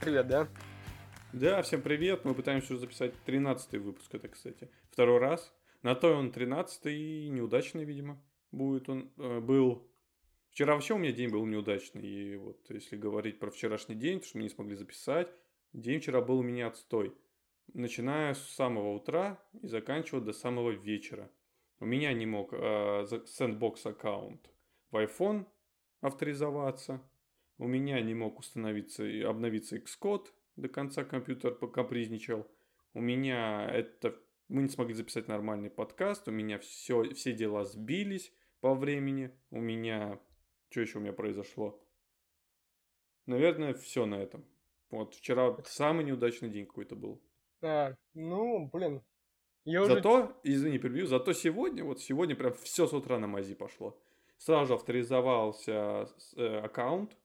привет, да? Да, всем привет. Мы пытаемся записать 13 выпуск, это, кстати. Второй раз. На то он 13 и неудачный, видимо, будет он. Э, был. Вчера вообще у меня день был неудачный. И вот если говорить про вчерашний день, то что мы не смогли записать, день вчера был у меня отстой. Начиная с самого утра и заканчивая до самого вечера. У меня не мог э, Sandbox аккаунт в iPhone авторизоваться. У меня не мог установиться и обновиться Xcode. До конца компьютер покапризничал. У меня это... Мы не смогли записать нормальный подкаст. У меня все, все дела сбились по времени. У меня... Что еще у меня произошло? Наверное, все на этом. Вот вчера самый неудачный день какой-то был. А, ну, блин. Я зато, уже... извини, перебью, зато сегодня, вот сегодня прям все с утра на мази пошло. Сразу же авторизовался э, аккаунт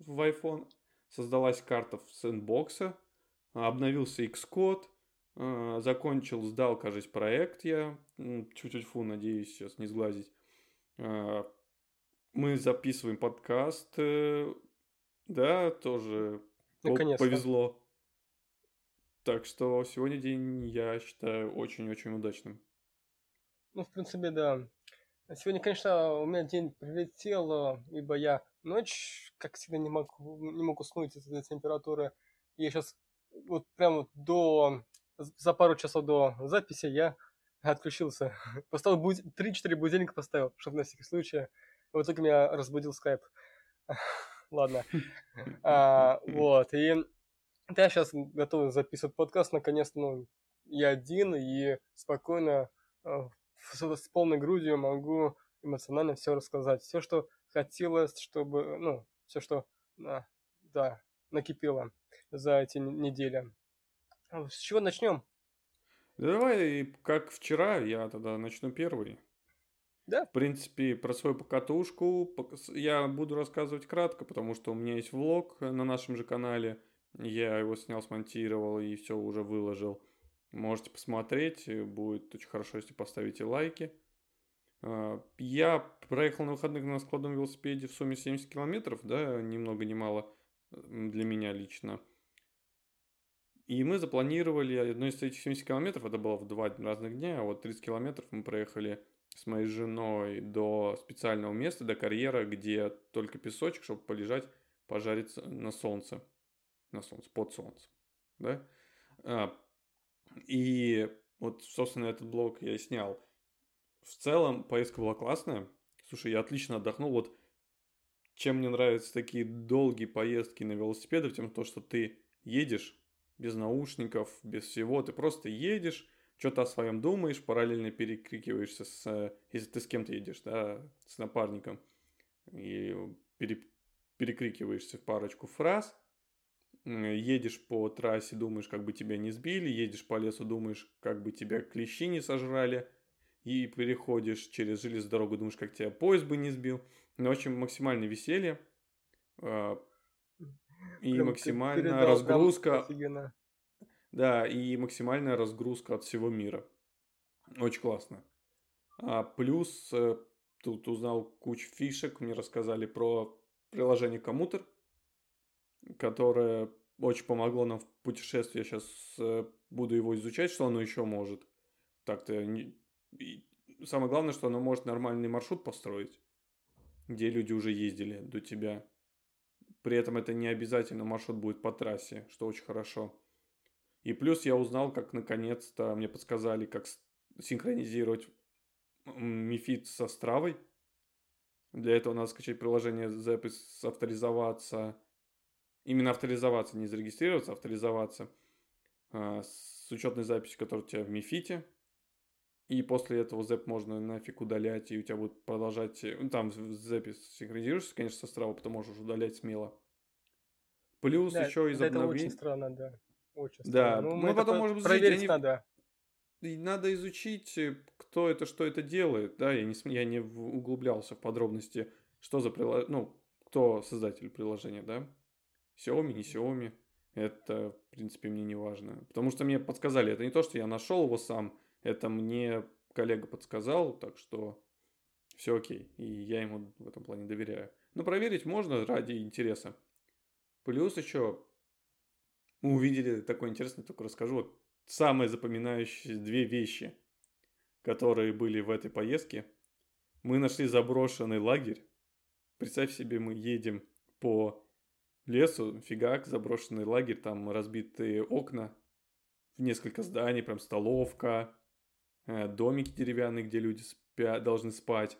в iPhone, создалась карта в сэндбокса, обновился Xcode, э, закончил, сдал, кажется, проект я, чуть-чуть фу, надеюсь сейчас не сглазить. Э, мы записываем подкаст, э, да, тоже повезло. Так что сегодня день, я считаю, очень-очень удачным. Ну, в принципе, да. Сегодня, конечно, у меня день прилетел, ибо я ночь, как всегда, не мог, не мог уснуть из-за температуры. Я сейчас вот прямо до, за пару часов до записи я отключился. Поставил буд... 3-4 будильника поставил, чтобы на всякий случай. В итоге меня разбудил скайп. Ладно. А, вот, и я сейчас готов записывать подкаст, наконец-то, ну, я один, и спокойно а, с полной грудью могу эмоционально все рассказать. Все, что хотелось, чтобы, ну, все, что, да, да, накипело за эти недели. А с чего начнем? Давай, как вчера, я тогда начну первый. Да. В принципе, про свою покатушку я буду рассказывать кратко, потому что у меня есть влог на нашем же канале. Я его снял, смонтировал и все уже выложил. Можете посмотреть, будет очень хорошо, если поставите лайки. А, я проехал на выходных на складном велосипеде в сумме 70 километров, да, ни много ни мало для меня лично. И мы запланировали одно из этих 70 километров, это было в два разных дня, а вот 30 километров мы проехали с моей женой до специального места, до карьера, где только песочек, чтобы полежать, пожариться на солнце. На солнце, под солнцем. Да? А, и вот, собственно, этот блог я снял. В целом, поездка была классная. Слушай, я отлично отдохнул. Вот чем мне нравятся такие долгие поездки на велосипедах, тем то, что ты едешь без наушников, без всего, ты просто едешь, что-то о своем думаешь, параллельно перекрикиваешься с, если ты с кем-то едешь, да, с напарником, и пере, перекрикиваешься в парочку фраз, едешь по трассе, думаешь, как бы тебя не сбили, едешь по лесу, думаешь, как бы тебя клещи не сожрали, и переходишь через железную дорогу, думаешь, как тебя поезд бы не сбил. Ну, очень максимальное веселье а, и Прям максимальная разгрузка. Да, и максимальная разгрузка от всего мира. Очень классно. А плюс э, тут узнал кучу фишек, мне рассказали про приложение Коммутер, которое очень помогло нам в путешествии. Я сейчас э, буду его изучать, что оно еще может. Так-то. И самое главное, что оно может нормальный маршрут построить, где люди уже ездили до тебя. При этом это не обязательно маршрут будет по трассе, что очень хорошо. И плюс я узнал, как наконец-то мне подсказали, как синхронизировать Мифит со Стравой. Для этого надо скачать приложение запись, авторизоваться, именно авторизоваться, не зарегистрироваться, а авторизоваться а, с учетной записью, которая у тебя в Мифите. И после этого ZEP можно нафиг удалять, и у тебя будет продолжать... Ну, там в ZEP синхронизируешься, конечно, со Strava, потом можешь удалять смело. Плюс да, еще из обновлений... Это очень странно, да. Очень странно. Да, ну, мы потом можем проверить они... надо. И надо изучить, э, кто это, что это делает, да, я не, я не углублялся в подробности, что за приложение, ну, кто создатель приложения, да, Xiaomi, не Xiaomi, это, в принципе, мне не важно, потому что мне подсказали, это не то, что я нашел его сам, это мне коллега подсказал, так что все окей, и я ему в этом плане доверяю. Но проверить можно ради интереса. Плюс еще мы увидели такое интересное, только расскажу. Вот самые запоминающие две вещи, которые были в этой поездке. Мы нашли заброшенный лагерь. Представь себе, мы едем по лесу, фигак, заброшенный лагерь, там разбитые окна, несколько зданий, прям столовка, домики деревянные, где люди спят, должны спать.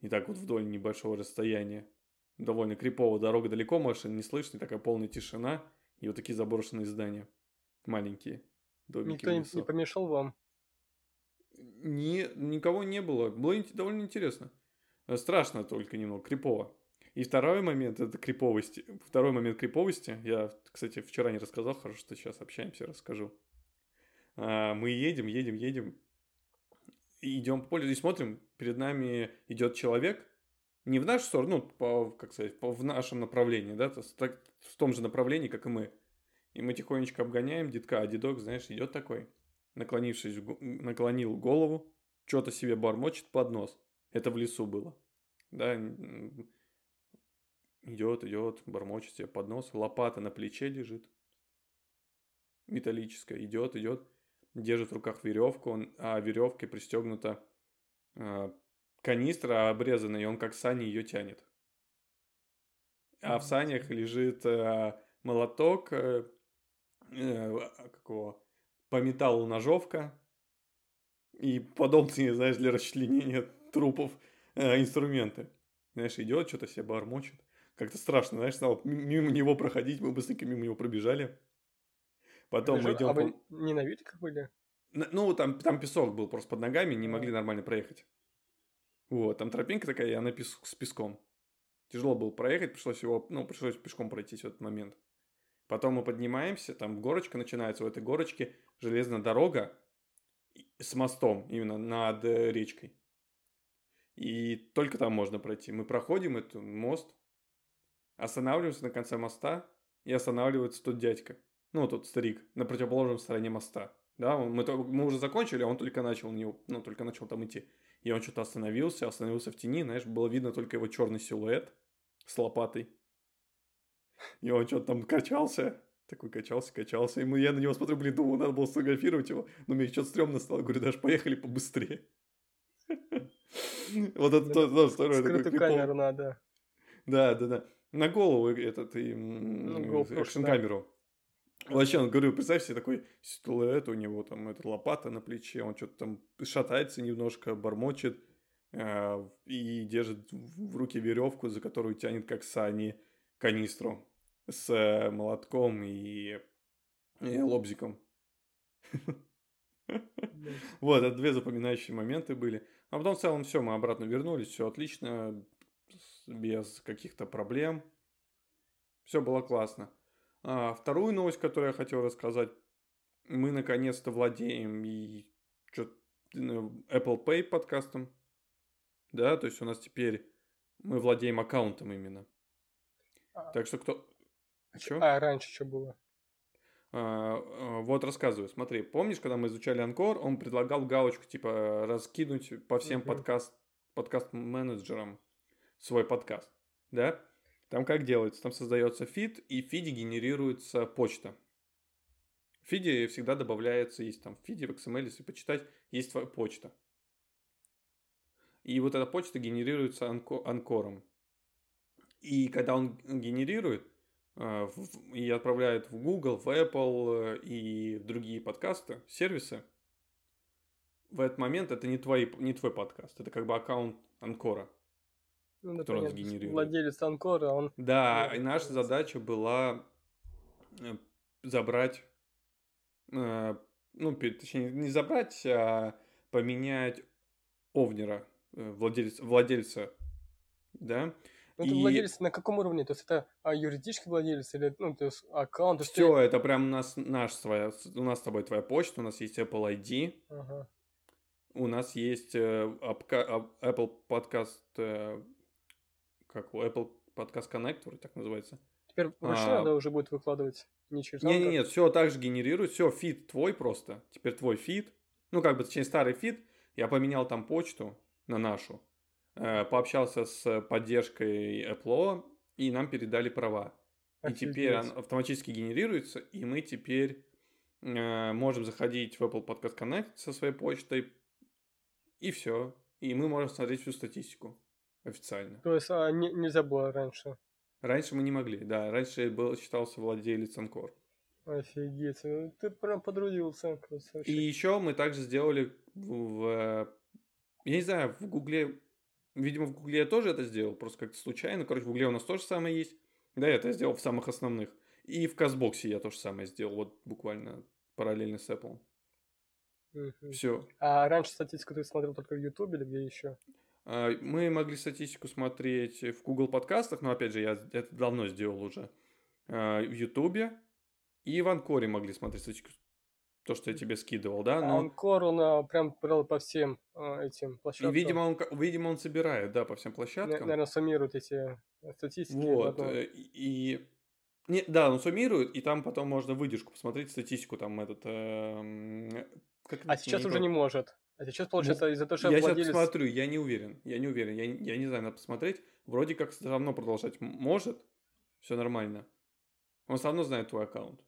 И так вот вдоль небольшого расстояния. Довольно крипово, дорога далеко, машин не слышно, такая полная тишина. И вот такие заброшенные здания. Маленькие домики Никто не, не помешал вам? Не, никого не было. Было довольно интересно. Э, страшно только немного, крипово. И второй момент это криповости. Второй момент криповости. Я, кстати, вчера не рассказал, хорошо, что сейчас общаемся, расскажу. А, мы едем, едем, едем. Идем по полю и смотрим, перед нами идет человек, не в нашу сторону, ну, по, как сказать, по, в нашем направлении, да, то, так, в том же направлении, как и мы. И мы тихонечко обгоняем детка, а дедок, знаешь, идет такой, наклонившись, наклонил голову, что-то себе бормочет под нос. Это в лесу было. Да, идет, идет, бормочет себе под нос, лопата на плече лежит, металлическая, идет, идет, держит в руках веревку, он, а веревкой пристегнута э, канистра обрезанная, и он как сани ее тянет. А в санях лежит э, молоток, э, э, какого, по металлу ножовка и подобные, знаешь, для расчленения трупов э, инструменты. Знаешь, идет, что-то себе бормочет. Как-то страшно, знаешь, стало мимо него проходить, мы быстренько мимо него пробежали. Потом мы идем... А вы не на великах были? Ну, там, там песок был просто под ногами, не могли нормально проехать. Вот, там тропинка такая, и она пес... с песком. Тяжело было проехать, пришлось его, ну, пришлось пешком пройтись в этот момент. Потом мы поднимаемся, там горочка начинается, в этой горочке железная дорога с мостом именно над э, речкой. И только там можно пройти. Мы проходим этот мост, Останавливаемся на конце моста, и останавливается тот дядька. Ну, тот старик, на противоположной стороне моста. Да, мы, мы уже закончили, а он только начал него, ну, только начал там идти. И он что-то остановился, остановился в тени, знаешь, было видно только его черный силуэт с лопатой. И он что-то там качался, такой качался, качался. И мы, я на него смотрю, блин, думал, надо было сфотографировать его. Но мне что-то стрёмно стало. Говорю, даже поехали побыстрее. Вот это тоже второй такой камеру надо. Да, да, да. На голову этот и экшн-камеру. Вообще, он говорю, представь себе такой силуэт у него, там, эта лопата на плече, он что-то там шатается немножко, бормочет э, и держит в руке веревку, за которую тянет, как сани, канистру с э, молотком и, и лобзиком. Вот, это две запоминающие моменты были. А потом в целом все, мы обратно вернулись, все отлично без каких-то проблем. Все было классно. А, вторую новость, которую я хотел рассказать. Мы наконец-то владеем и ну, Apple Pay подкастом. Да, то есть у нас теперь мы владеем аккаунтом именно. А, так что кто... Чё? А раньше что было? А, а, вот рассказываю. Смотри, помнишь, когда мы изучали Анкор, он предлагал галочку типа раскинуть по всем uh-huh. подкаст подкаст-менеджерам свой подкаст, да? Там как делается? Там создается фид, и в фиде генерируется почта. В фиде всегда добавляется, есть там в фиде, в XML, если почитать, есть твоя почта. И вот эта почта генерируется анкором. И когда он генерирует э, и отправляет в Google, в Apple э, и в другие подкасты, сервисы, в этот момент это не, твой не твой подкаст, это как бы аккаунт Анкора ну, который он сгенерирует. Владелец Анкора, он... Да, и наша задача была э, забрать, э, ну, точнее, не забрать, а поменять Owner а, э, владельца, владельца да. Ну, и... владелец на каком уровне? То есть это а, юридический владелец или ну, то есть аккаунт? Все, ты... это прям у нас, наш, своя, у нас с тобой твоя почта, у нас есть Apple ID, ага. у нас есть э, Apple Podcast как у Apple Podcast Connector, так называется. Теперь вообще а, надо уже будет выкладывать не через Нет, нет, нет, все так же генерирует, все, feed твой просто, теперь твой feed, ну, как бы, точнее, старый фит, я поменял там почту на нашу, э, пообщался с поддержкой Apple, и нам передали права. И теперь Офигеть. он автоматически генерируется, и мы теперь э, можем заходить в Apple Podcast Connect со своей почтой, и все. И мы можем смотреть всю статистику официально. То есть а, не- нельзя было раньше. Раньше мы не могли, да. Раньше был, считался владелец Анкор. Офигеть. ну Ты прям подрудился. И еще мы также сделали в, в- я не знаю, в Гугле, видимо, в Гугле я тоже это сделал, просто как-то случайно. Короче, в Гугле у нас тоже самое есть. Да, это я сделал в самых основных. И в Казбоксе я тоже самое сделал, вот буквально параллельно с Apple. Мгм. Все. А раньше статистику ты смотрел только в Ютубе или где еще? А, Мы могли статистику смотреть в Google подкастах, но опять же, я это давно сделал уже. А, В Ютубе и в Анкоре могли смотреть статистику. То, что я тебе скидывал, да? Но... Анкор, он а, прям брал по всем этим И, площадкам. видимо, он, видимо, он собирает, да, по всем площадкам. Наверное, суммирует эти э, статистики. Вот. э, И... Не, да, он суммирует, и там потом можно выдержку посмотреть, статистику там этот... эм, как А сейчас не уже не может. А сейчас, получается, из-за того, что Я владелец... сейчас посмотрю, я не уверен, я не уверен, я, не- я не знаю, надо посмотреть. Вроде как все равно продолжать может, все нормально. Он все равно знает твой аккаунт.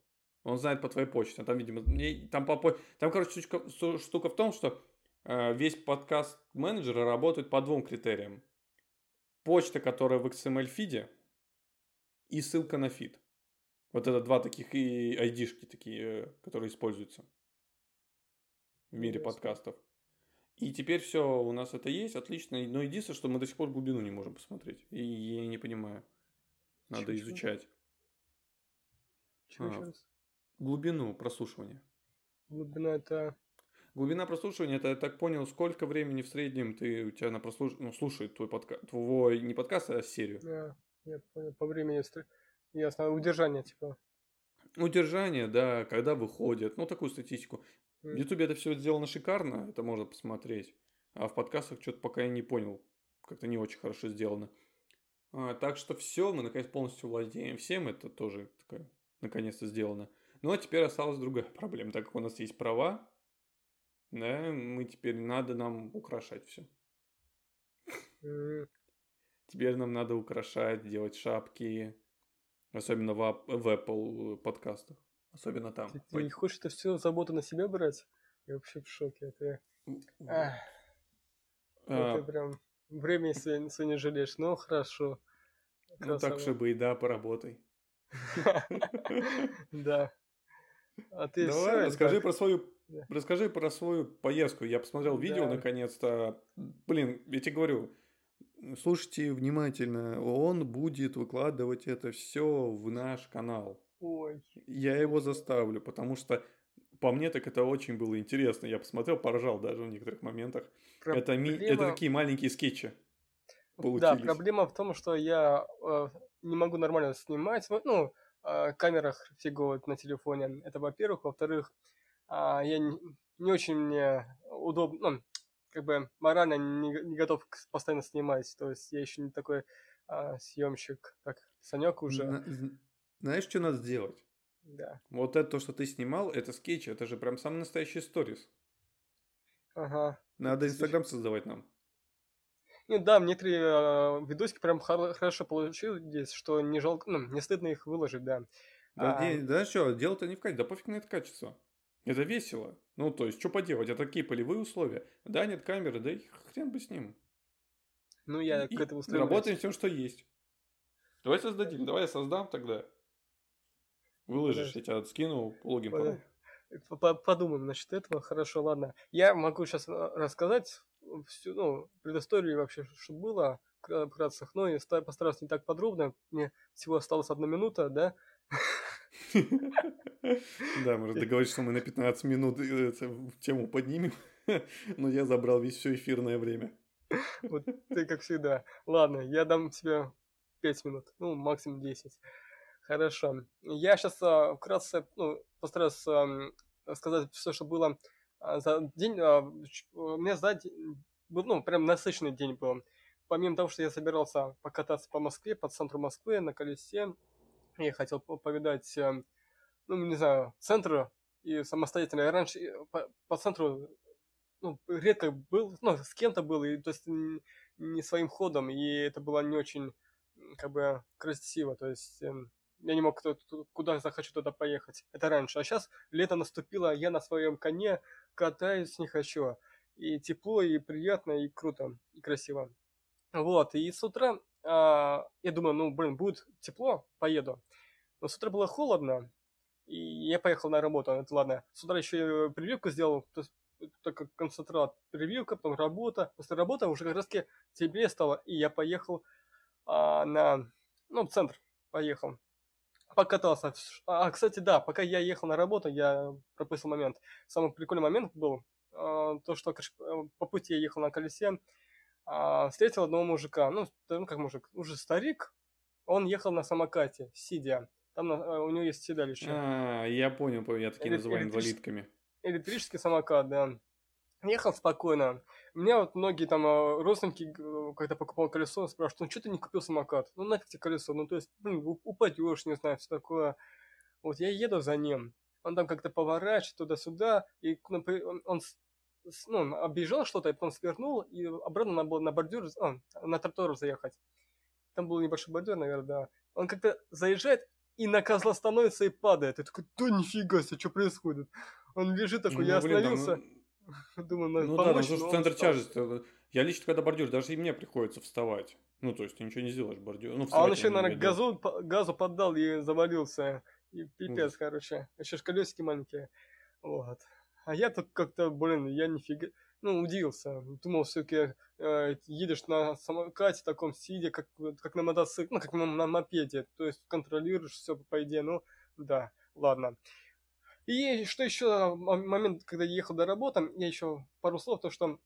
Он знает по твоей почте. Там, видимо, там, по, там короче, штучка, су- штука в том, что э, весь подкаст менеджера работает по двум критериям. Почта, которая в XML-фиде, и ссылка на фид. Вот это два таких и айдишки такие, э, которые используются в мире подкастов. И теперь все, у нас это есть, отлично. Но единственное, что мы до сих пор глубину не можем посмотреть. И я не понимаю. Надо Чё-чё? изучать. Чё а. раз? Глубину прослушивания. Глубина это... Глубина прослушивания, это я так понял, сколько времени в среднем ты у тебя на прослуш... ну, слушает твой подкаст, твой не подкаст, а серию. а, я понял, по времени... Ясно, удержание, типа. Удержание, да, когда выходит, ну такую статистику. В. Ютубе это все сделано шикарно, это можно посмотреть. А в подкастах что-то пока я не понял, как-то не очень хорошо сделано. А, так что все, мы наконец полностью владеем всем, это тоже такое, наконец-то сделано. Ну а теперь осталась другая проблема, так как у нас есть права, да, мы теперь надо нам украшать все. Теперь нам надо украшать, делать шапки, особенно в, Apple подкастах, особенно там. Ты, ты хочешь это все заботу на себя брать? Я вообще в шоке. Это, ах, А, это прям время сегодня, сегодня жалеешь. Ну, хорошо. ну так Красава. же бы и да, поработай. Да. А ты Давай, расскажи про свою, Да. расскажи про свою поездку. Я посмотрел видео Да. наконец-то. Блин, я тебе говорю, слушайте внимательно. Он будет выкладывать это все в наш канал. Ой, Я его заставлю, потому что по мне так это очень было интересно. Я посмотрел, поржал даже в некоторых моментах. Это, ми- это проблема- такие маленькие скетчи. Да, получились. проблема в том, что я э, не могу нормально снимать. Ну, э, камерах фигово на телефоне. Это во-первых. Во-вторых, а, я не, не очень мне удобно, ну, как бы морально не, не готов постоянно снимать. То есть я еще не такой а, съемщик, как Санек уже. Зна- зн- Знаешь, что надо сделать? Да. Вот это, то, что ты снимал, это скетчи, это же прям самый настоящий сторис. Ага. Надо. Инстаграм создавать нам. Ну да, некоторые э, видосики прям хор- хорошо получились, что не жалко, ну, не стыдно их выложить, да. Да, А. не- знаешь что, дело-то не в качестве, да пофиг на это качество. Это весело. Ну, то есть, что поделать, это такие полевые условия. Да, нет камеры, да и хрен бы с ним. Ну, я И к этому стремлюсь. работаем с тем, что есть. Давай создадим, давай я создам тогда. Выложишь, я тебя скину, логин Под- пароль. П- по- Подумаем насчет этого. Хорошо, ладно. Я могу сейчас рассказать всю, ну, предысторию вообще, что было вкра- вкратце, но я ста- постараюсь не так подробно. Мне всего осталась одна минута, да? Да, мы же договорились, что мы на 15 минут э, тему поднимем. Но я забрал весь все эфирное время. Вот ты как всегда. Ладно, я дам тебе 5 минут, ну, максимум 10. Хорошо. Я сейчас вкратце ну, постараюсь ам, сказать все, что было а, за день. а, ч- У меня за день был, ну, прям насыщенный день был. Помимо того, что я собирался покататься по Москве, по центру Москвы на колесе, я хотел по- повидать, эм, ну, не знаю, центр и самостоятельно. Я раньше э, по, по центру ну, редко был, ну, с кем-то был, и, то есть не своим ходом, и это было не очень, как бы, красиво, то есть эм, я не мог куда захочу туда поехать. Это раньше. А сейчас лето наступило, я на своем коне катаюсь не хочу. И тепло, и приятно, и круто, и красиво. Вот, и с утра а, я думаю, ну, блин, будет тепло, поеду. Но с утра было холодно, и я поехал на работу. Это ладно. С утра еще прививку сделал, то есть только концентрат прививка, потом работа. После работы уже как раз таки теплее стало, и я поехал а, на, ну, в центр поехал. Покатался. А, кстати, да, пока я ехал на работу, я пропустил момент. Самый прикольный момент был, а, то, что по пути я ехал на колесе, а, встретил одного мужика, ну, ну, как мужик, уже старик, он ехал на самокате, сидя. Там а, у него есть седалище. А, я понял, я такие называю инвалидками. Электрический самокат, да. Ехал спокойно. У меня вот многие там а, родственники, когда покупал колесо, спрашивают, ну что ты не купил самокат? Ну нафиг тебе колесо? Ну то есть, блин, упадешь, не знаю, все такое. Вот я еду за ним. Он там как-то поворачивает туда-сюда, и ну, он ну, объезжал что-то, и потом свернул, и обратно надо было на бордюр, а, на тротуар заехать. Там был небольшой бордюр, наверное, да. Он как-то заезжает и на козла становится и падает. Я такой, да нифига себе, что происходит? Он лежит такой, ну, я блин, остановился. Там, ну... Думаю, надо ну, да, там центр тяжести. Я лично, когда бордюр, даже и мне приходится вставать. Ну, то есть, ты ничего не сделаешь бордюр. Ну, а он еще, наверное, газу, газу поддал и завалился. И пипец, короче. Еще ж колесики маленькие. Вот. А я тут как-то, блин, я нифига, ну, удивился. Думал, все-таки э, едешь на самокате таком сидя, как, как на мотоцикле, ну, как на, на мопеде. То есть контролируешь все по идее, ну, да, ладно. И что еще, момент, когда я ехал до работы, я еще пару слов, то что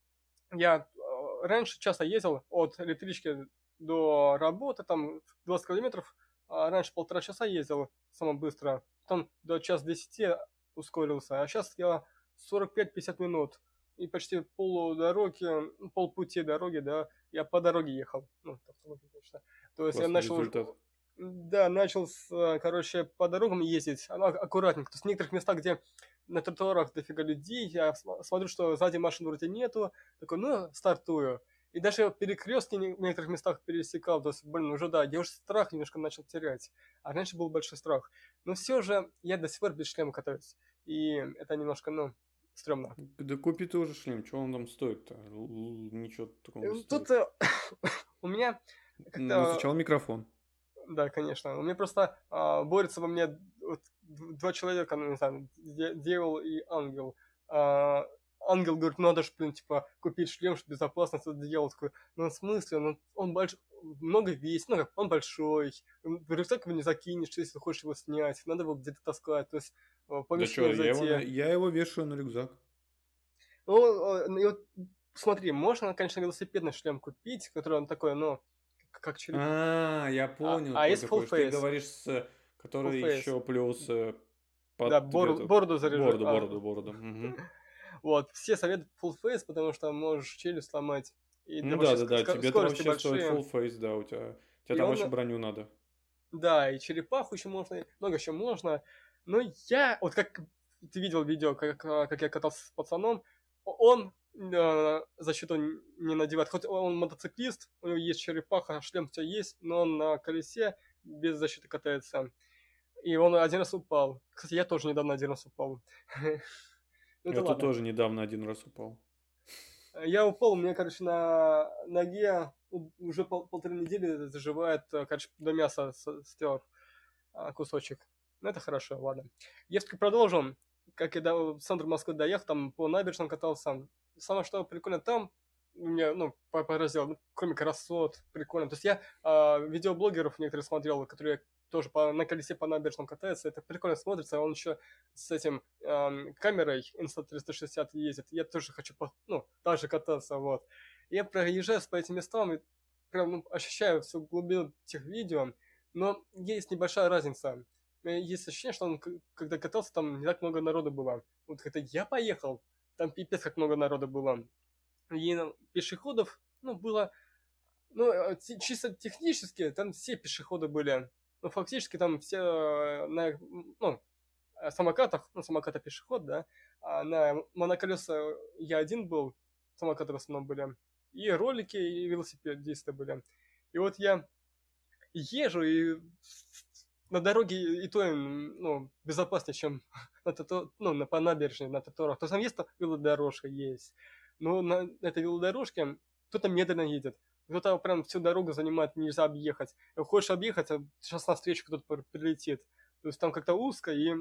я э, раньше часто ездил от электрички до работы, там 20 километров, а раньше полтора часа ездил самое быстро, потом до час десяти ускорился, а сейчас я 45-50 минут. И почти полдороги, ну, полпути дороги, да, я по дороге ехал. Ну, автомобиль, конечно. То есть Классный я начал... Результат. Да, начал, с, короче, по дорогам ездить аккуратненько. То есть в некоторых местах, где на тротуарах дофига людей, я смотрю, что сзади машин вроде нету, такой, ну, стартую. И даже перекрестки в некоторых местах пересекал. То есть, блин, уже да, я уже страх немножко начал терять. А раньше был большой страх. Но все же я до сих пор без шлема катаюсь. И это немножко, ну, стрёмно. Да купи ты уже шлем, что он там стоит-то? Ничего такого не э, Тут э, у меня... Ну, сначала микрофон. Да, конечно. У меня просто а, борется во мне вот, два человека, ну, не знаю, дьявол и ангел. А, ангел говорит, ну, надо же, блин, типа, купить шлем, чтобы безопасно, это дьявол такой, ну, в смысле, ну, он больш... много весит, ну, как, он большой, в рюкзак его не закинешь, если хочешь его снять, надо его где-то таскать, то есть да что, я его, я его вешаю на рюкзак. Ну, ну, и вот, смотри, можно, конечно, велосипедный шлем купить, который он такой, ну, как череп. А, я а, понял. А, а есть full face. Ты говоришь, с, который еще плюс э, под да, бор, бороду заряжать. Бороду, бороду, бороду. Угу. Вот, все советуют full face, потому что можешь челюсть сломать. И ну да, да, да, тебе там вообще большие. стоит full face, да, у тебя. Тебе там он... вообще броню надо. Да, и черепаху еще можно, много еще можно. Но я, вот как ты видел видео, как, как я катался с пацаном, он э, защиту не надевает. Хоть он мотоциклист, у него есть черепаха, шлем все есть, но он на колесе без защиты катается. И он один раз упал. Кстати, я тоже недавно один раз упал. Ну, я тоже недавно один раз упал. Я упал, у меня, короче, на ноге уже пол, полторы недели заживает, э, короче, до мяса стер а, кусочек. Ну, это хорошо, ладно. Если продолжим, как я до, в центр Москвы доехал, там по набережным катался. Самое что прикольно там, меня, ну, поразило, ну, кроме красот, прикольно. То есть я э, видеоблогеров некоторых смотрел, которые тоже по, на колесе по набережным катаются, это прикольно смотрится, он еще с этим э, камерой Insta360 ездит, я тоже хочу, по, ну, также кататься, вот. Я проезжаю по этим местам и прям ну, ощущаю всю глубину этих видео, но есть небольшая разница есть ощущение, что он, когда катался, там не так много народу было. Вот когда я поехал, там пипец как много народу было. И пешеходов, ну, было, ну, э, чисто технически, там все пешеходы были. Ну, фактически там все э, на, ну, самокатах, ну, самоката пешеход, да, а на моноколеса я один был, самокаты в основном были, и ролики, и велосипедисты были. И вот я езжу, и на дороге и то ну, безопаснее, чем на, тато, ну, на, по набережной, на таторах. То есть там есть велодорожка, есть. Но на этой велодорожке кто-то медленно едет. Кто-то прям всю дорогу занимает, нельзя объехать. Хочешь объехать, а сейчас навстречу кто-то прилетит. То есть там как-то узко и,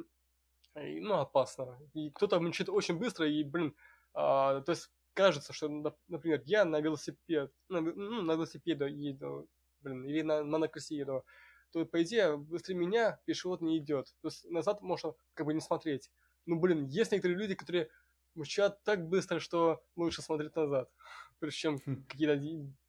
и ну, опасно. И кто-то мчит очень быстро, и, блин, а, то есть кажется, что, например, я на велосипед, на, ну, на велосипеде еду, блин, или на монокосе еду, то, по идее, быстрее меня пешеход не идет. То есть назад можно как бы не смотреть. Ну, блин, есть некоторые люди, которые мчат так быстро, что лучше смотреть назад, прежде чем хм. какие-то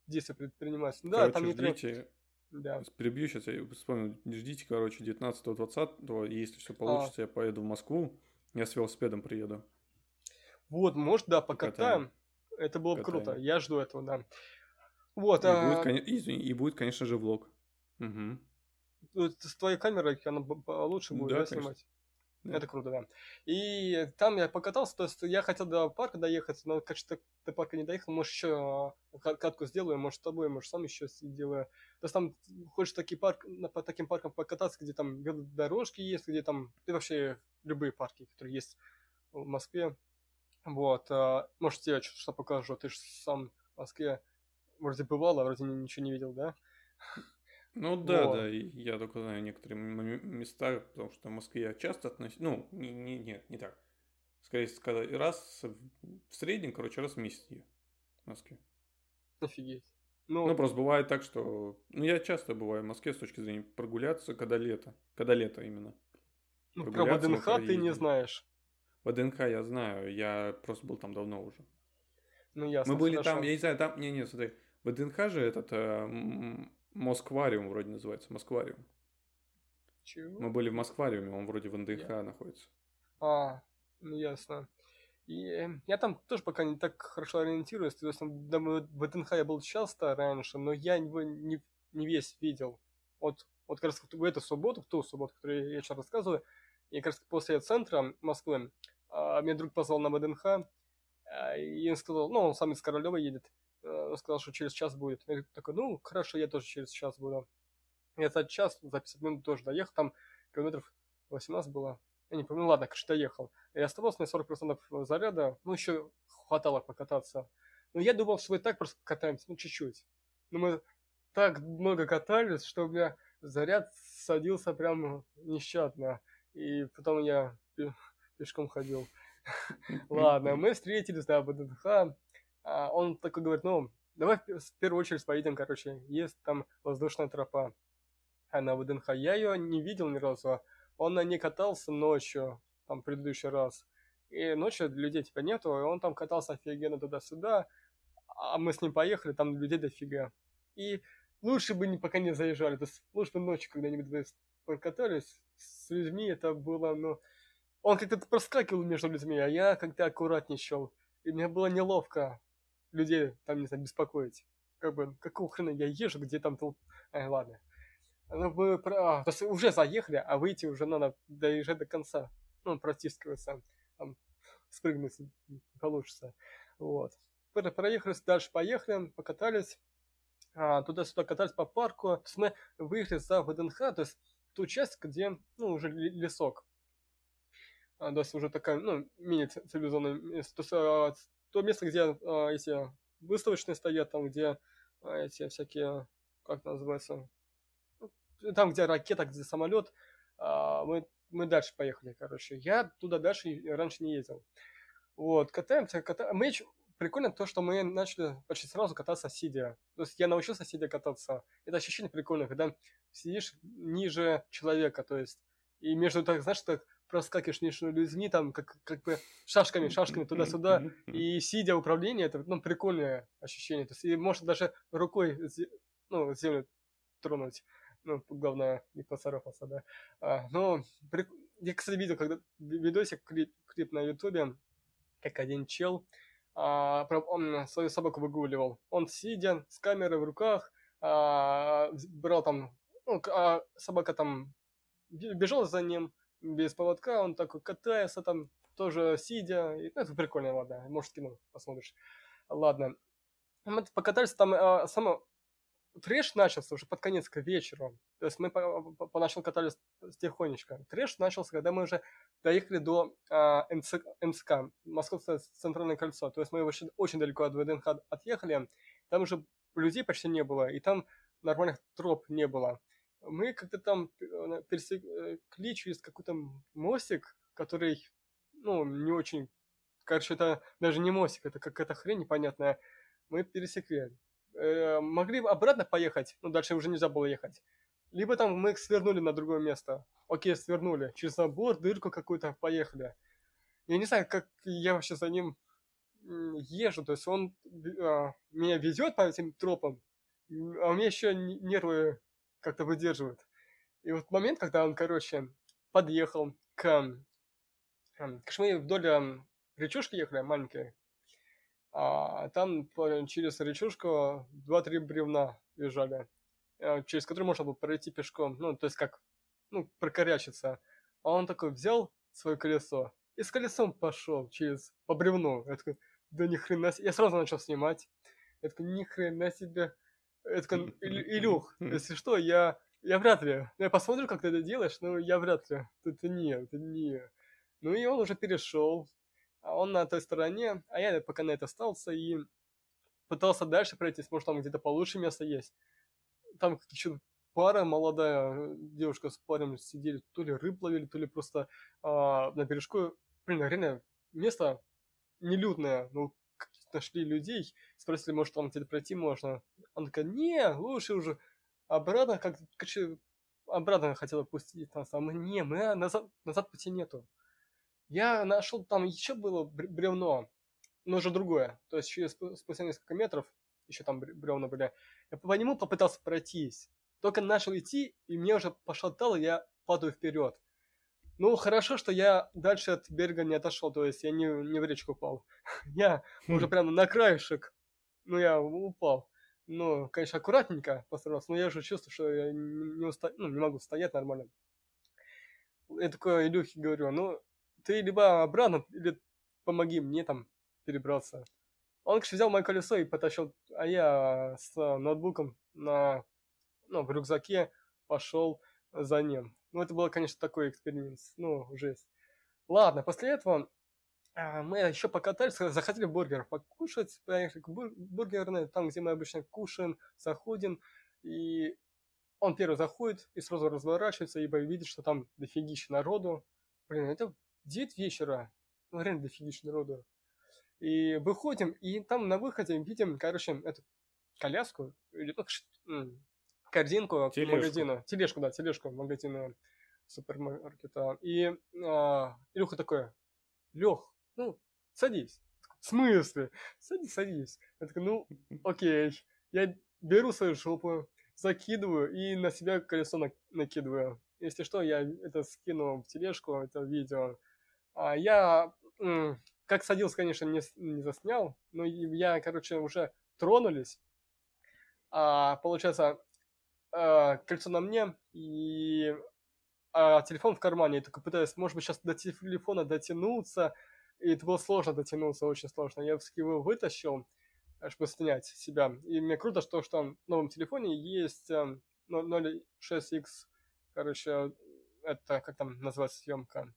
действия предпринимать. Да, короче, там некоторые... ждите, да. Перебью сейчас, я вспомнил. Ждите, короче, 19-20, если все получится, а. я поеду в Москву, я с велосипедом приеду. Вот, может, да, покатаем. Это было бы круто. Я жду этого, да. Вот. И, а... будет, и, и будет, конечно же, влог. Угу. С твоей камерой она лучше будет да, да, снимать. Да. Это круто, да. И там я покатался, то есть я хотел до парка доехать, но, конечно, до парка не доехал. Может, еще катку сделаю, может, с тобой, может, сам еще сделаю. То есть там хочешь такие парк, по таким паркам покататься, где там дорожки есть, где там, и вообще любые парки, которые есть в Москве. Вот, а, может, тебе что-то покажу, ты же сам в Москве вроде бывал, а вроде ничего не видел, да? Ну да, вот. да, я только знаю некоторые места, потому что в Москве я часто относюсь, ну, не, не, нет, не так. Скорее сказать, раз в среднем, короче, раз в месяц я в Москве. Офигеть. Ну, ну, просто бывает так, что... Ну, я часто бываю в Москве с точки зрения прогуляться, когда лето. Когда лето именно. Ну, про ВДНХ ты не знаешь. ВДНХ я знаю, я просто был там давно уже. Ну, ясно. Мы были хорошо. там, я не знаю, там... Не, не, смотри. ВДНХ же этот... Э, Москвариум вроде называется, Москвариум. Чего? Мы были в Москвариуме, он вроде в НДХ я... находится. А, ну ясно. И э, я там тоже пока не так хорошо ориентируюсь. То есть, в ВДНХ я был часто раньше, но я его не, не весь видел. Вот, вот как раз в эту субботу, в ту субботу, которую я сейчас рассказываю, и как раз после центра Москвы а, меня друг позвал на ВДНХ, а, и он сказал, ну, он сам из Королева едет, Э, сказал, что через час будет. Я такой, ну, хорошо, я тоже через час буду. Я за час, за 50 минут тоже доехал, там километров 18 было. Я не помню, ладно, конечно, доехал. И оставалось мне 40% заряда, ну, еще хватало покататься. Но я думал, что мы так просто катаемся, ну, чуть-чуть. Но мы так много катались, что у меня заряд садился прям нещадно. И потом я пешком ходил. Ладно, мы встретились, да. А он такой говорит, ну, давай в первую очередь поедем, короче, есть там воздушная тропа. А на ВДНХ я ее не видел ни разу. Он на ней катался ночью, там, предыдущий раз. И ночью людей типа нету, и он там катался офигенно туда-сюда. А мы с ним поехали, там людей дофига. И лучше бы пока не заезжали. То есть лучше бы ночью когда-нибудь покатались с людьми. Это было, ну... Он как-то проскакивал между людьми, а я как-то аккуратнейшел. И мне было неловко людей там, не знаю, беспокоить. Как бы, какого хрена я езжу, где там толп... Ай, ладно. Ну, вы, а, то есть уже заехали, а выйти уже надо доезжать до конца. Ну, протискиваться, там, спрыгнуть получится. Вот. Проехали, дальше поехали, покатались. А, туда-сюда катались по парку. То есть мы выехали за ВДНХ, то есть ту часть, где, ну, уже лесок. А, то есть уже такая, ну, мини-цивилизованная. То место, где а, эти выставочные стоят, там, где а, эти всякие, как называется, ну, там, где ракета, где самолет, а, мы, мы дальше поехали, короче. Я туда дальше раньше не ездил. Вот, катаемся, катаемся. Мы прикольно то, что мы начали почти сразу кататься сидя. То есть я научился сидя кататься. Это ощущение прикольное, когда сидишь ниже человека, то есть и между, так, знаешь, так проскакиваешь между людьми, там, как, как бы шашками, шашками туда-сюда, и сидя управление, это, ну, прикольное ощущение. То есть, и можно даже рукой, ну, землю тронуть. Ну, главное, не поцарапаться, да. А, но, прик... я, кстати, видел, когда видосик, клип, клип на ютубе, как один чел, а, он свою собаку выгуливал. Он сидя с камерой в руках, а, брал там, ну, а собака там бежала за ним, без поводка, он такой катается там, тоже сидя. И, ну, это прикольно, ладно, может, кино посмотришь. Ладно. Мы покатались там, а, само... Трэш начался уже под конец к вечеру. То есть мы по поначалу катались тихонечко. Трэш начался, когда мы уже доехали до а, МЦ, МЦК, Московское центральное кольцо. То есть мы очень, очень далеко от ВДНХ отъехали. Там уже людей почти не было, и там нормальных троп не было. Мы как-то там э, пересекли через какой-то мостик, который, ну, не очень... Короче, это даже не мостик, это какая-то хрень непонятная. Мы пересекли. Э, могли обратно поехать, но дальше уже нельзя было ехать. Либо там мы свернули на другое место. Окей, свернули. Через забор, дырку какую-то, поехали. Я не знаю, как я вообще за ним езжу. То есть он а, меня везет по этим тропам, а у меня еще нервы как-то выдерживают. И вот момент, когда он, короче, подъехал к... Конечно, мы вдоль речушки ехали, маленькой. А там через речушку два-три бревна лежали, э, через которые можно было пройти пешком. Ну, то есть как, ну, прокорячиться. А он такой взял свое колесо и с колесом пошел через по бревну. Я такой, да ни хрена себе. Я сразу начал снимать. Я такой, ни хрена себе. Я такой, Илюх, если что, я, я вряд ли. Я посмотрю, как ты это делаешь, но я вряд ли. Это не, это не. Ну и он уже перешел. А он на той стороне, а я пока на это остался и пытался дальше пройти, может там где-то получше место есть. Там еще пара молодая девушка с парнем сидели, то ли рыб ловили, то ли просто а, на бережку. Блин, реально место нелюдное, ну, нашли людей, спросили, может, там где-то пройти можно. Он такая, не, лучше уже обратно, как, короче, обратно хотела пустить нас, а мы, не, мы назад, назад пути нету. Я нашел, там еще было бревно, но уже другое, то есть через, спустя несколько метров, еще там бревна были, я по нему попытался пройтись, только начал идти, и мне уже пошатало, я падаю вперед. Ну, хорошо, что я дальше от берега не отошел, то есть я не, не в речку упал. Я уже прямо на краешек, ну, я упал. Ну, конечно, аккуратненько постарался, но я уже чувствую, что я не, уста... ну, не могу стоять нормально. Я такой Илюхе говорю, ну, ты либо обратно, или помоги мне там перебраться. Он, конечно, взял мое колесо и потащил, а я с ноутбуком на, ну, в рюкзаке пошел за ним. Ну, это был, конечно, такой эксперимент. Ну, жесть. Ладно, после этого а, мы еще покатались, захотели бургер покушать, поехали к бур- бургерной, там, где мы обычно кушаем, заходим, и он первый заходит и сразу разворачивается, ибо видит, что там дофигища народу. Блин, это 9 вечера, ну, реально дофигища народу. И выходим, и там на выходе видим, короче, эту коляску, или ну, корзинку тележку. магазина. Тележку, да, тележку магазина супермаркета. И а, Илюха такой, Лех, ну, садись. В смысле? Садись, садись. Я такой, ну, окей. Я беру свою жопу, закидываю и на себя колесо на- накидываю. Если что, я это скину в тележку, это видео. А я, как садился, конечно, не, не заснял, но я, короче, уже тронулись. А, получается, э, кольцо на мне и а, телефон в кармане. Я только пытаюсь, может быть, сейчас до телефона дотянуться. И это было сложно дотянуться, очень сложно. Я его вытащил, э, чтобы снять себя. И мне круто, что, что в новом телефоне есть 0.6x, эм, короче, это, как там называется съемка?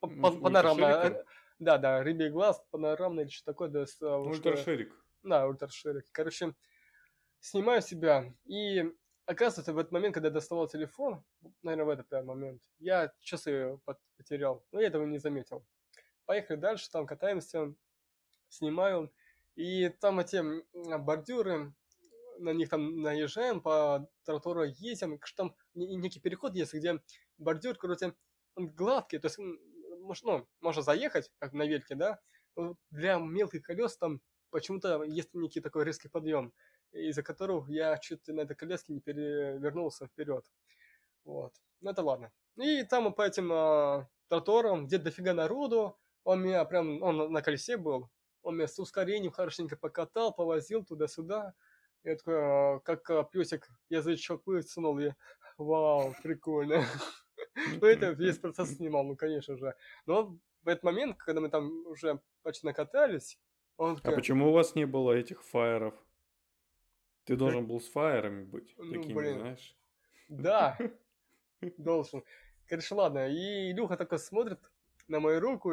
Панорамная. Да, да, рыбий глаз, панорамный или что такое. Да, ультраширик. Да, ультраширик. Короче, снимаю себя, и оказывается, в этот момент, когда я доставал телефон, наверное, в этот момент, я часы потерял, но я этого не заметил. Поехали дальше, там катаемся, снимаю, и там эти бордюры, на них там наезжаем, по тротуару едем, там некий переход есть, где бордюр, короче, он гладкий, то есть, ну, можно заехать, как на вельке, да, но для мелких колес там почему-то есть некий такой резкий подъем из-за которого я чуть на этой коляске не перевернулся вперед. Вот. Ну это ладно. И там по этим а, тротуарам, где дофига народу, он меня прям, он на колесе был, он меня с ускорением хорошенько покатал, повозил туда-сюда. Я такой, а, как а, песик, язычок высунул, и вау, прикольно. Ну, это весь процесс снимал, ну, конечно же. Но в этот момент, когда мы там уже почти накатались, он... А почему у вас не было этих фаеров? Ты должен был с фаерами быть, ну, такими, блин. знаешь. Да. Должен. Короче, ладно. И Илюха такой смотрит на мою руку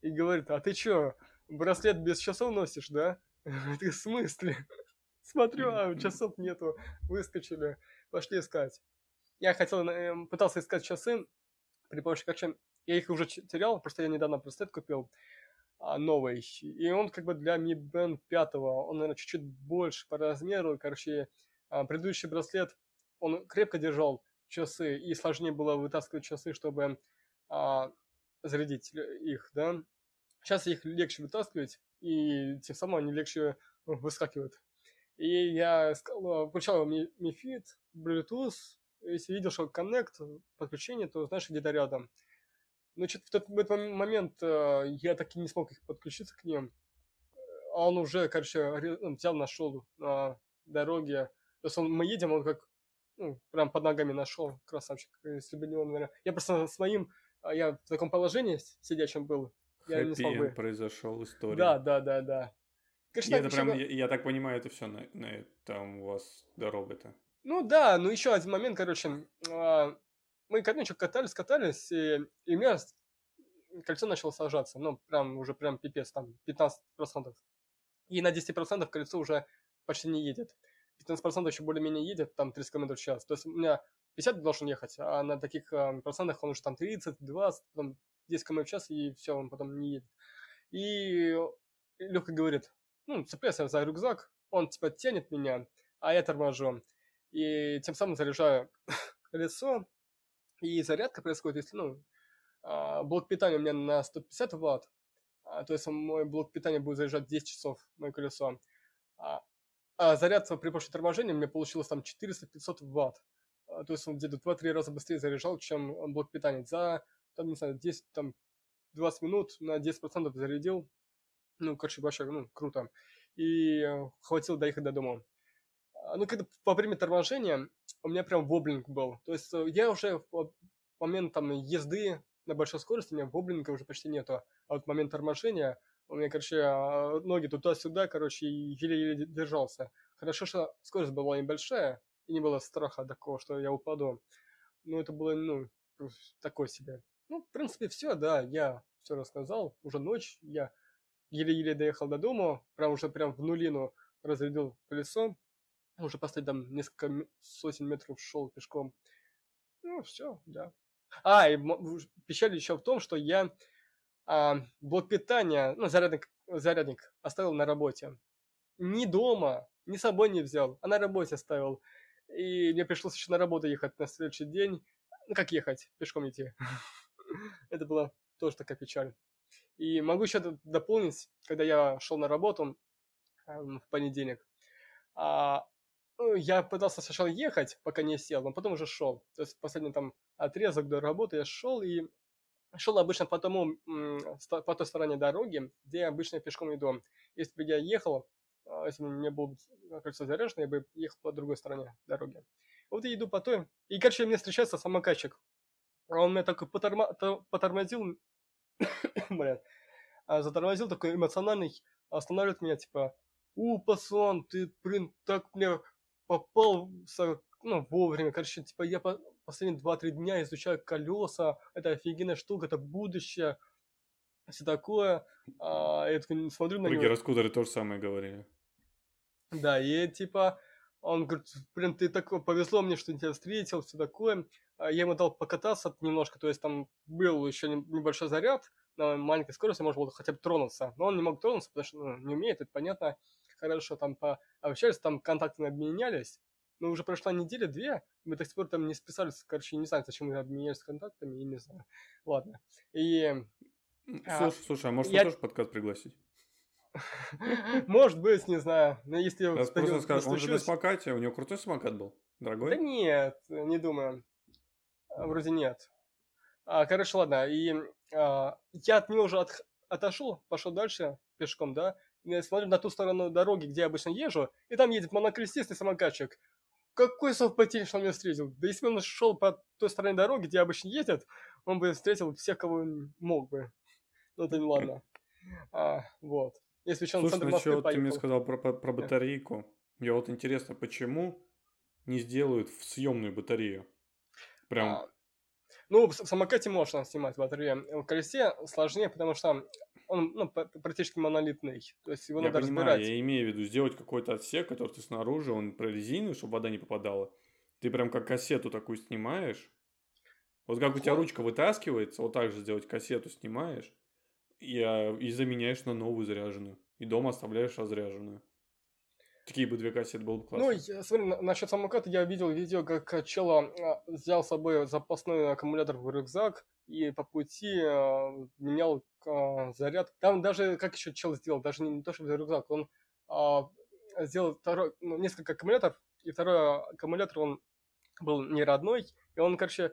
и говорит, а ты чё, браслет без часов носишь, да? Ты в смысле? Смотрю, а часов нету, выскочили, пошли искать. Я хотел, эм, пытался искать часы при помощи кача. Я их уже терял, просто я недавно браслет купил новый. И он как бы для Mi Band 5, он, наверное, чуть-чуть больше по размеру. Короче, а, предыдущий браслет, он крепко держал часы, и сложнее было вытаскивать часы, чтобы а, зарядить их, да. Сейчас их легче вытаскивать, и тем самым они легче выскакивают. И я включал Mi Fit, Bluetooth, если видел, что Connect, подключение, то знаешь, где-то рядом. Но что-то в тот, в этот момент э, я так и не смог их подключиться к ним. А он уже, короче, взял, нашел на дороге. То есть он, мы едем, он как ну, прям под ногами нашел, красавчик, если бы не он, наверное. Я просто с моим, а, я в таком положении сидячем был, я не смог бы. произошел история. Да, да, да, да. Конечно, это прям, я, я так понимаю, это все на, на этом у вас дорога-то. Ну да, ну еще один момент, короче, а, мы, короче, катались, катались, и, и у меня кольцо начало сажаться, ну, прям, уже прям пипец, там, 15%. И на 10% кольцо уже почти не едет. 15% еще более-менее едет, там 30 км в час. То есть у меня 50 должен ехать, а на таких э, процентах он уже там 30, 20, потом 10 км в час, и все, он потом не едет. И Леха говорит, ну, цепляйся за рюкзак, он типа тянет меня, а я торможу. И тем самым заряжаю колесо, и зарядка происходит, если, ну, а, блок питания у меня на 150 ватт, а, то есть мой блок питания будет заряжать 10 часов, мое колесо. А, а зарядка при помощи торможения у меня получилось там 400-500 ватт. То есть он где-то 2-3 раза быстрее заряжал, чем блок питания. За, там, не знаю, 10, там, 20 минут на 10% зарядил. Ну, короче, вообще, ну, круто. И э, хватило доехать до дома. Ну, когда во время торможения у меня прям воблинг был. То есть э, я уже в момент там езды на большой скорости, у меня воблинга уже почти нету. А вот в момент торможения у меня, короче, а, ноги туда-сюда, короче, еле-еле держался. Хорошо, что скорость была небольшая, и не было страха такого, что я упаду. Но это было, ну, такое себе. Ну, в принципе, все, да, я все рассказал. Уже ночь, я еле-еле доехал до дома, прям уже прям в нулину разрядил колесо. Уже после там несколько сотен метров шел пешком. Ну, все, да. А, и печаль еще в том, что я а, блок питания, ну, зарядник, зарядник оставил на работе. Ни дома, ни с собой не взял, а на работе оставил. И мне пришлось еще на работу ехать на следующий день. Ну, как ехать? Пешком идти. Это была тоже такая печаль. И могу еще дополнить, когда я шел на работу эм, в понедельник, а, ну, я пытался сначала ехать, пока не сел, но потом уже шел. То есть последний там отрезок до работы я шел и шел обычно по тому, по той стороне дороги, где я обычно пешком иду. Если бы я ехал, а, если бы мне было кажется, заряжено, я бы ехал по другой стороне дороги. Вот я иду по той, и, короче, мне встречается самокатчик. Он меня такой поторма, потормозил, блин, а, затормозил такой эмоциональный, останавливает меня, типа, у, пацан, ты, блин, так мне попался, ну, вовремя. Короче, типа, я по последние 2-3 дня изучаю колеса, это офигенная штука, это будущее, все такое. А, я такой смотрю на него. Другие раскутеры тоже самое говорили. Да, и типа, он говорит, блин, ты такой, повезло мне, что я тебя встретил, все такое. А я ему дал покататься немножко, то есть там был еще небольшой заряд, на маленькой скорости можно было хотя бы тронуться. Но он не мог тронуться, потому что ну, не умеет, это понятно хорошо там пообщались, там контактами обменялись. Но уже прошла неделя, две, мы до сих пор там не списались, короче, не знаю, зачем мы обменялись контактами, я не знаю. Ладно. И... Слушай, а, слушай, а может я... тоже подкаст пригласить? Может быть, не знаю. Но если я просто скажу, он же на самокате, у него крутой самокат был. Дорогой? Да нет, не думаю. Вроде нет. А, короче, ладно. И а, я от него уже от, отошел, пошел дальше пешком, да, смотрю на ту сторону дороги, где я обычно езжу, и там едет монокрестистый самокатчик. Какой совпадение, что он меня встретил. Да если бы он шел по той стороне дороги, где обычно ездят, он бы встретил всех, кого мог бы. Ну, это не ладно. А, вот. Если еще Слушай, центр Москвы ты мне сказал про, про, про батарейку. Мне вот интересно, почему не сделают в съемную батарею? Прям а... Ну, в самокате можно снимать батарею. В колесе сложнее, потому что он ну, практически монолитный. То есть его я надо понимаю, разбирать. Я имею в виду сделать какой-то отсек, который ты снаружи, он прорезиненный, чтобы вода не попадала. Ты прям как кассету такую снимаешь. Вот как у тебя ручка вытаскивается, вот так же сделать кассету снимаешь и, а, и заменяешь на новую заряженную. И дома оставляешь разряженную. Такие бы две кассеты было бы Ну, классно. я, смотри, на- насчет самоката я видел видео, как чела а, взял с собой запасной аккумулятор в рюкзак и по пути а, менял а, заряд. Там даже, как еще чел сделал, даже не, не то, чтобы рюкзак, он сделал второй, ну, несколько аккумуляторов, и второй аккумулятор, он был не родной, и он, короче,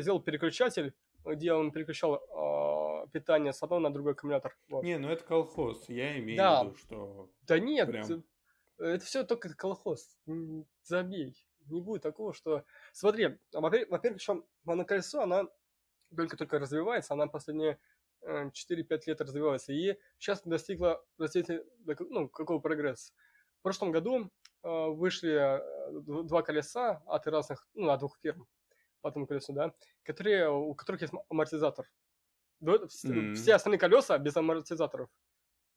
сделал переключатель, где он переключал питание с одного на другой аккумулятор. Вот. Не, ну это колхоз. Я имею Да. в виду, что... Да нет, Прям. Э, это все только колхоз. Забей. Не будет такого, что... Смотри, во- во-первых, еще моноколесо, она только-только развивается, она последние э, 4-5 лет развивается, и сейчас достигла ну, какого прогресса. В прошлом году э, вышли э, два колеса от разных, ну, от двух фирм по одному колесу, да, которые, у которых есть амортизатор. Все остальные колеса без амортизаторов.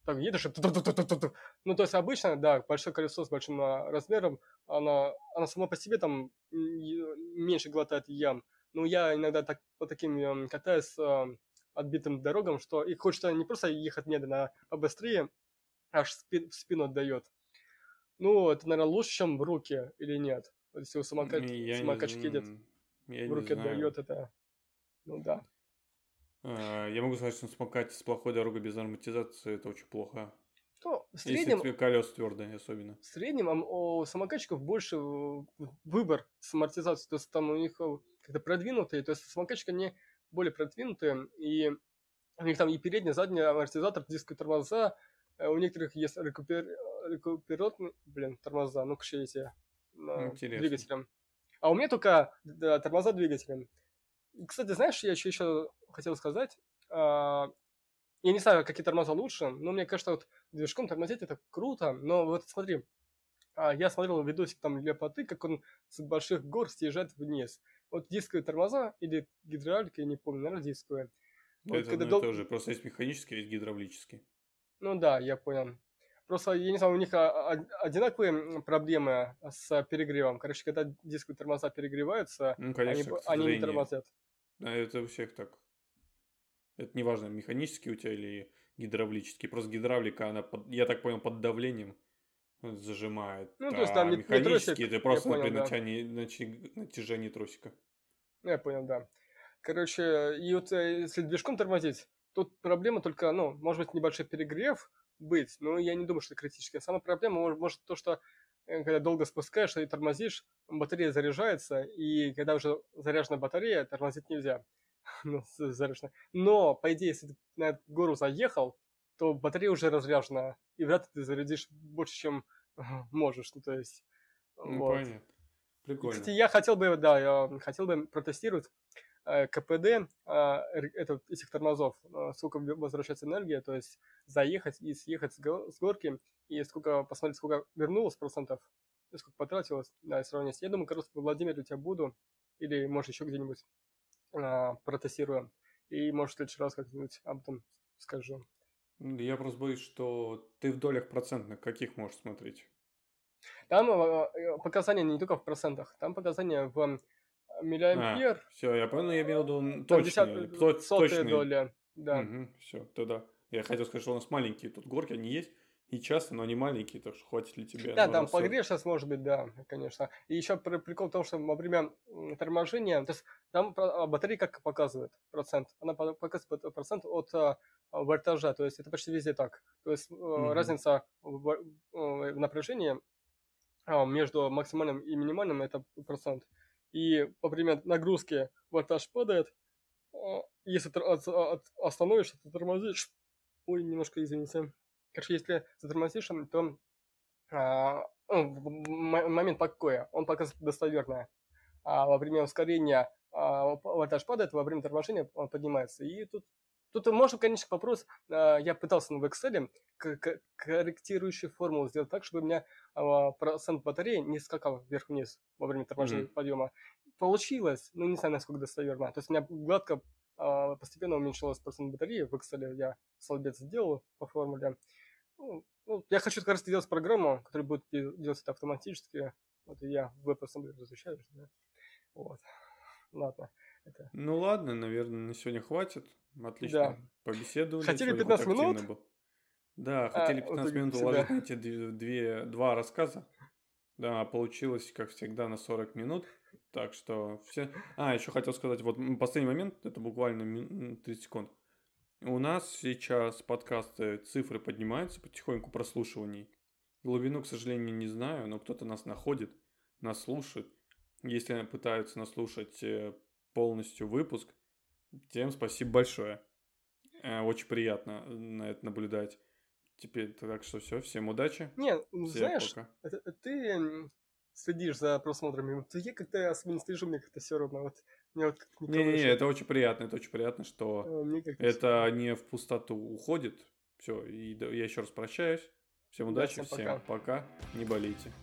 Так, едешь, и ту-ту-ту-ту-ту-ту. ну, то есть обычно, да, большое колесо с большим а, размером, она, она сама по себе там меньше глотает ям. Но я иногда так, по таким ем, катаюсь а, отбитым дорогам, что и хочется не просто ехать медленно, а побыстрее, аж спи- в спину отдает. Ну, это, наверное, лучше, чем в руки или нет. Вот если у самокат, я не самокатчик едет, зн- Я в не руки отдает это. Ну да. А, Я могу сказать, что на самокате с плохой дорогой без амортизации это очень плохо. То в Если среднем, твои колеса твердые особенно. в среднем у самокатчиков больше э, выбор с амортизацией, то есть там у них э, как-то продвинутые, то есть самокатчики они более продвинутые, и у них там и передний, и задний амортизатор, дисковые тормоза, э, у некоторых есть рекупер... рекуперотные, блин, тормоза, ну, к эти э, двигателям. А у меня только да, тормоза двигателем. И, Кстати, знаешь, я еще, еще хотел сказать, а, я не знаю, какие тормоза лучше, но мне кажется, вот движком тормозить это круто, но вот смотри, а, я смотрел видосик там Лепоты, как он с больших гор съезжает вниз. Вот дисковые тормоза или гидравлика, я не помню, наверное, дисковые. Вот это когда и дол- то же. Просто есть механический, есть гидравлический. Ну да, я понял. Просто, я не знаю, у них а, а, одинаковые проблемы с перегревом. Короче, когда дисковые тормоза перегреваются, Ну, они, конечно, к они не тормозят. Да, это у всех так. Это не важно, механический у тебя или гидравлический. Просто гидравлика, она, под- я так понял, под давлением зажимает. Ну, то есть там а не- не механический, тросик, ты просто, понял, например, да. натяни- натяжение тросика. Ну, Я понял, да. Короче, и вот э, если движком тормозить, тут проблема только, ну, может быть, небольшой перегрев быть, но я не думаю, что это критическая. Самая проблема может, может то, что когда долго спускаешь и тормозишь, батарея заряжается, и когда уже заряжена батарея, тормозить нельзя. Ну, заряжена. Но, по идее, если ты на эту гору заехал, то батарея уже разряжена, и вряд ли ты зарядишь больше, чем можешь. Ну, то есть, Ну, вот. понятно. И, Прикольно. Кстати, я хотел бы, да, я хотел бы протестировать э, КПД а, это, этих тормозов, а, сколько возвращается энергия, то есть заехать и съехать с, го- с горки, и сколько, посмотреть, сколько вернулось процентов, сколько потратилось, и сравнить. Я думаю, как раз в Владимире у тебя буду, или, может, еще где-нибудь а, протестирую, и, может, в следующий раз как-нибудь об этом скажу. Я просто боюсь, что ты в долях процентных каких можешь смотреть? Там э, э, показания не только в процентах, там показания в миллиампер, Все, я понял, я имел в виду точные, точные. доли, да. все, тогда. Я хотел сказать, что у нас маленькие тут горки, они есть, и часто, но они маленькие, так что хватит ли тебе? Да, там погрешность может быть, да, конечно. И еще прикол в том, что во время торможения, то есть там а, батарея как показывает процент, она по- показывает процент от а, вольтажа, то есть это почти везде так. То есть э, разница в, э, напряжении а, между максимальным и минимальным это процент. И во время нагрузки вольтаж падает, а, если ты от- от- остановишься, ты тормозишь. Ой, немножко извините. Короче, если затормозишь, то а, ну, момент покоя он показывает достоверное. А во время ускорения а, вольтаж падает, во время торможения он поднимается. И тут, тут можно, конечно, вопрос, а, я пытался в Excel корректирующую формулу сделать так, чтобы у меня а, процент батареи не скакал вверх-вниз во время торможения Мгм. подъема. получилось, но не знаю, насколько достоверно. То есть у меня гладко а, постепенно уменьшилась процент батареи. В Excel я столбец сделал по формуле. Ну, ну, я хочу раз сделать программу, которая будет делать это автоматически. Вот я в WebAssembly разучаюсь, да. Вот. Ладно. Это... Ну ладно, наверное, на сегодня хватит. Отлично. Да. Побеседовали. Хотели 15 минут? Был. Да, хотели 15 а, минут уложить на эти две, два рассказа. Да, получилось, как всегда, на 40 минут. Так что все... А, еще хотел сказать, вот последний момент, это буквально 30 секунд. У нас сейчас подкасты, цифры поднимаются потихоньку прослушиваний. Глубину, к сожалению, не знаю, но кто-то нас находит, нас слушает. Если пытаются наслушать э, полностью выпуск, тем спасибо большое. Э, очень приятно на это наблюдать. Теперь так что все, всем удачи. Не, ну, знаешь, пока. Это, ты следишь за просмотрами. Я как-то особо не слежу, мне как-то все равно. Вот, мне вот не, не, не, это очень приятно, это очень приятно, что это не в пустоту уходит. Все, и я еще раз прощаюсь. Всем удачи, да, всем, всем пока. пока. Не болейте.